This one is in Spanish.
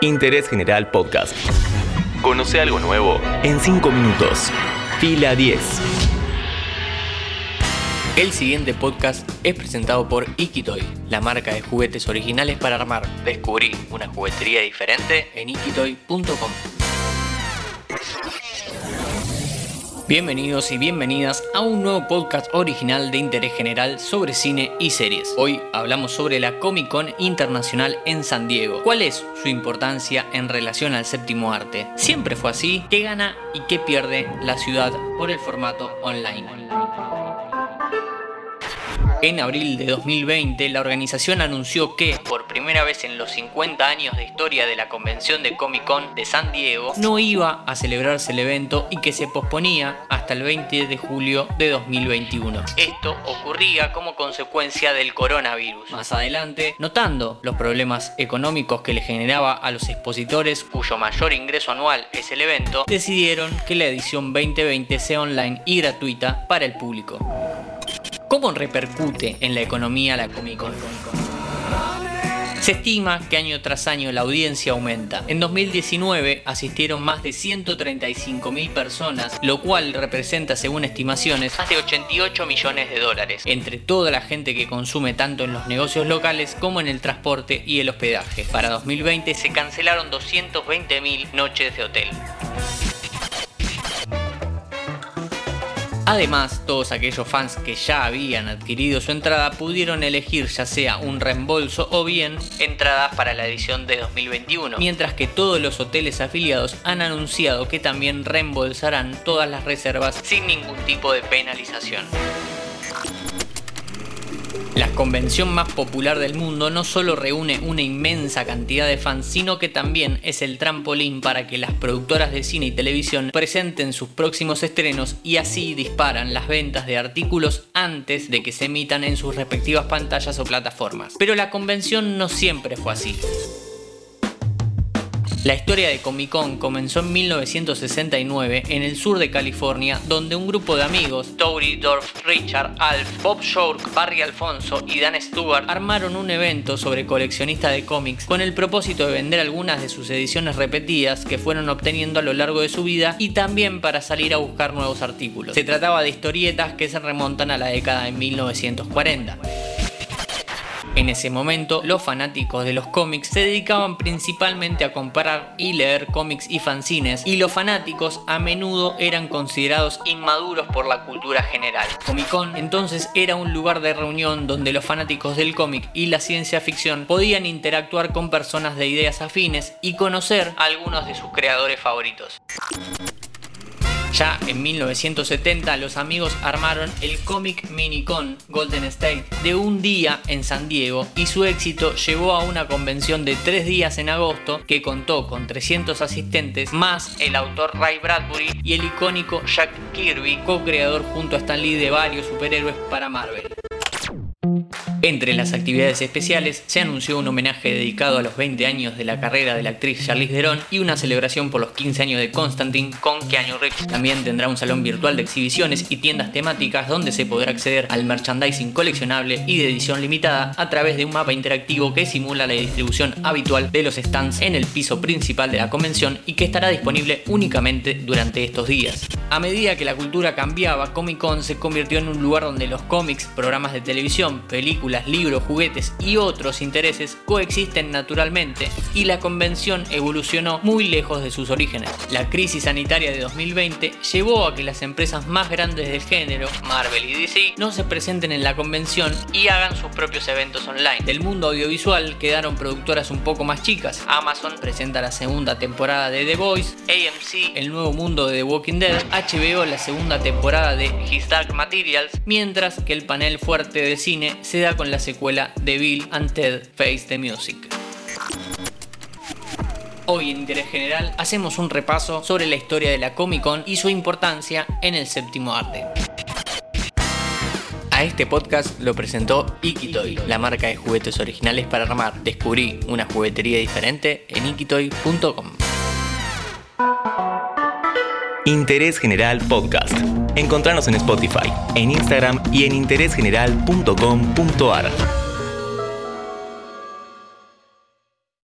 Interés General Podcast. Conoce algo nuevo en 5 minutos. Fila 10. El siguiente podcast es presentado por Ikitoy, la marca de juguetes originales para armar. Descubrí una juguetería diferente en ikitoy.com. Bienvenidos y bienvenidas a un nuevo podcast original de interés general sobre cine y series. Hoy hablamos sobre la Comic Con Internacional en San Diego. ¿Cuál es su importancia en relación al séptimo arte? ¿Siempre fue así? ¿Qué gana y qué pierde la ciudad por el formato online? En abril de 2020, la organización anunció que, por primera vez en los 50 años de historia de la convención de Comic Con de San Diego, no iba a celebrarse el evento y que se posponía hasta el 20 de julio de 2021. Esto ocurría como consecuencia del coronavirus. Más adelante, notando los problemas económicos que le generaba a los expositores, cuyo mayor ingreso anual es el evento, decidieron que la edición 2020 sea online y gratuita para el público. ¿Cómo repercute en la economía la Comic Con? Se estima que año tras año la audiencia aumenta. En 2019 asistieron más de 135.000 personas, lo cual representa, según estimaciones, más de 88 millones de dólares, entre toda la gente que consume tanto en los negocios locales como en el transporte y el hospedaje. Para 2020 se cancelaron 220.000 noches de hotel. Además, todos aquellos fans que ya habían adquirido su entrada pudieron elegir ya sea un reembolso o bien entradas para la edición de 2021, mientras que todos los hoteles afiliados han anunciado que también reembolsarán todas las reservas sin ningún tipo de penalización. La convención más popular del mundo no solo reúne una inmensa cantidad de fans, sino que también es el trampolín para que las productoras de cine y televisión presenten sus próximos estrenos y así disparan las ventas de artículos antes de que se emitan en sus respectivas pantallas o plataformas. Pero la convención no siempre fue así. La historia de Comic Con comenzó en 1969 en el sur de California, donde un grupo de amigos, Tori, Dorf, Richard, Alf, Bob Shork, Barry Alfonso y Dan Stewart, armaron un evento sobre coleccionistas de cómics con el propósito de vender algunas de sus ediciones repetidas que fueron obteniendo a lo largo de su vida y también para salir a buscar nuevos artículos. Se trataba de historietas que se remontan a la década de 1940. En ese momento, los fanáticos de los cómics se dedicaban principalmente a comprar y leer cómics y fanzines, y los fanáticos a menudo eran considerados inmaduros por la cultura general. Comic Con entonces era un lugar de reunión donde los fanáticos del cómic y la ciencia ficción podían interactuar con personas de ideas afines y conocer a algunos de sus creadores favoritos. Ya en 1970 los amigos armaron el Comic Minicon Golden State de un día en San Diego y su éxito llevó a una convención de tres días en agosto que contó con 300 asistentes más el autor Ray Bradbury y el icónico Jack Kirby, co-creador junto a Stan Lee de varios superhéroes para Marvel. Entre las actividades especiales se anunció un homenaje dedicado a los 20 años de la carrera de la actriz Charlize Theron y una celebración por los 15 años de Constantine con Keanu Reeves. También tendrá un salón virtual de exhibiciones y tiendas temáticas donde se podrá acceder al merchandising coleccionable y de edición limitada a través de un mapa interactivo que simula la distribución habitual de los stands en el piso principal de la convención y que estará disponible únicamente durante estos días. A medida que la cultura cambiaba, Comic Con se convirtió en un lugar donde los cómics, programas de televisión, libros, juguetes y otros intereses coexisten naturalmente y la convención evolucionó muy lejos de sus orígenes. La crisis sanitaria de 2020 llevó a que las empresas más grandes del género, Marvel y DC, no se presenten en la convención y hagan sus propios eventos online. Del mundo audiovisual quedaron productoras un poco más chicas. Amazon presenta la segunda temporada de The Voice, AMC el nuevo mundo de The Walking Dead, HBO la segunda temporada de His Dark Materials, mientras que el panel fuerte de cine se da con la secuela de Bill and Ted Face the Music. Hoy en Interés General hacemos un repaso sobre la historia de la Comic Con y su importancia en el séptimo arte. A este podcast lo presentó Ikitoy, la marca de juguetes originales para armar. Descubrí una juguetería diferente en ikitoy.com. Interés General Podcast. Encontrarnos en Spotify, en Instagram y en interésgeneral.com.ar.